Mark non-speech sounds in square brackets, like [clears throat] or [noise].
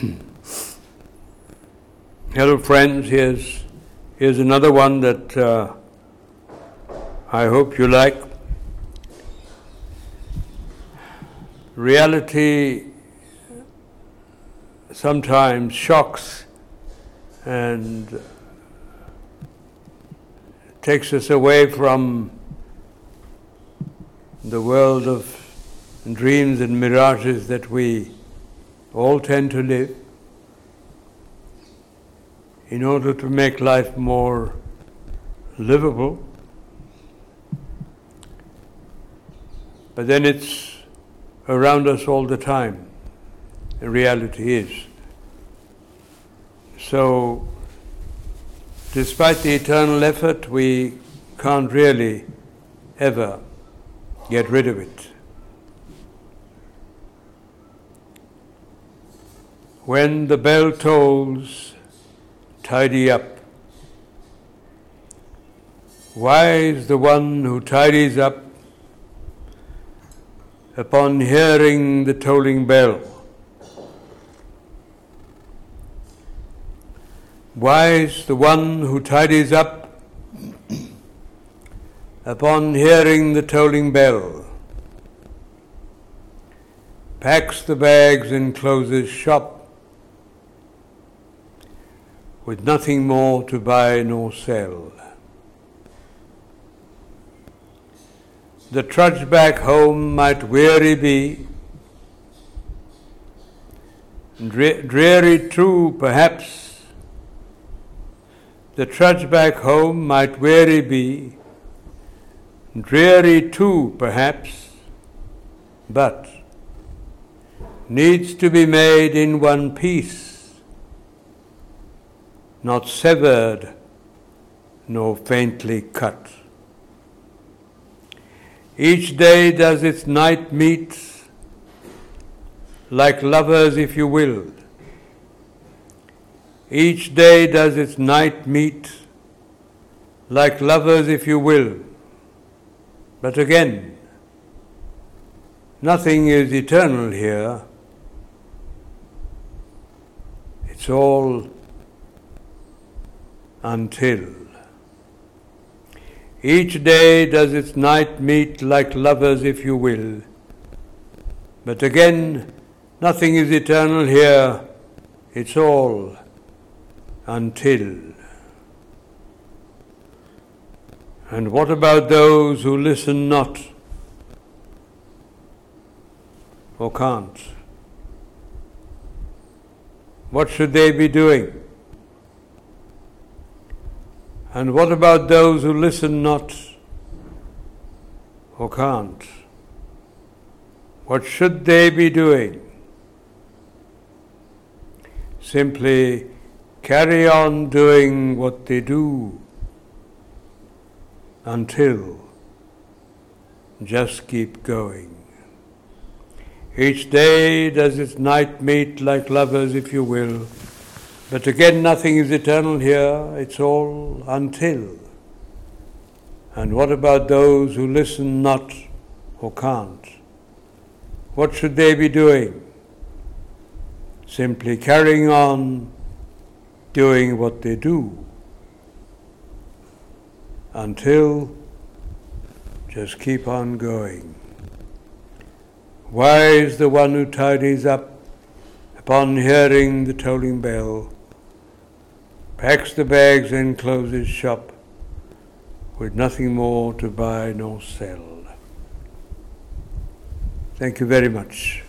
[clears throat] Hello, friends. Here's, here's another one that uh, I hope you like. Reality sometimes shocks and takes us away from the world of dreams and mirages that we all tend to live in order to make life more livable. But then it's around us all the time. The reality is. So, despite the eternal effort, we can't really ever get rid of it. When the bell tolls, tidy up. Wise the one who tidies up upon hearing the tolling bell. Wise the one who tidies up upon hearing the tolling bell, packs the bags and closes shop with nothing more to buy nor sell. The trudge back home might weary be, dreary too, perhaps. The trudge back home might weary be, dreary too, perhaps, but needs to be made in one piece not severed nor faintly cut. Each day does its night meet, like lovers, if you will. Each day does its night meet, like lovers, if you will. But again, nothing is eternal here. It's all until. Each day does its night meet like lovers, if you will. But again, nothing is eternal here, it's all until. And what about those who listen not or can't? What should they be doing? And what about those who listen not or can't? What should they be doing? Simply carry on doing what they do until just keep going. Each day does its night meet like lovers, if you will but again, nothing is eternal here, it's all until. And what about those who listen not or can't? What should they be doing? Simply carrying on doing what they do until just keep on going. Wise the one who tidies up upon hearing the tolling bell packs the bags and closes shop with nothing more to buy nor sell. Thank you very much.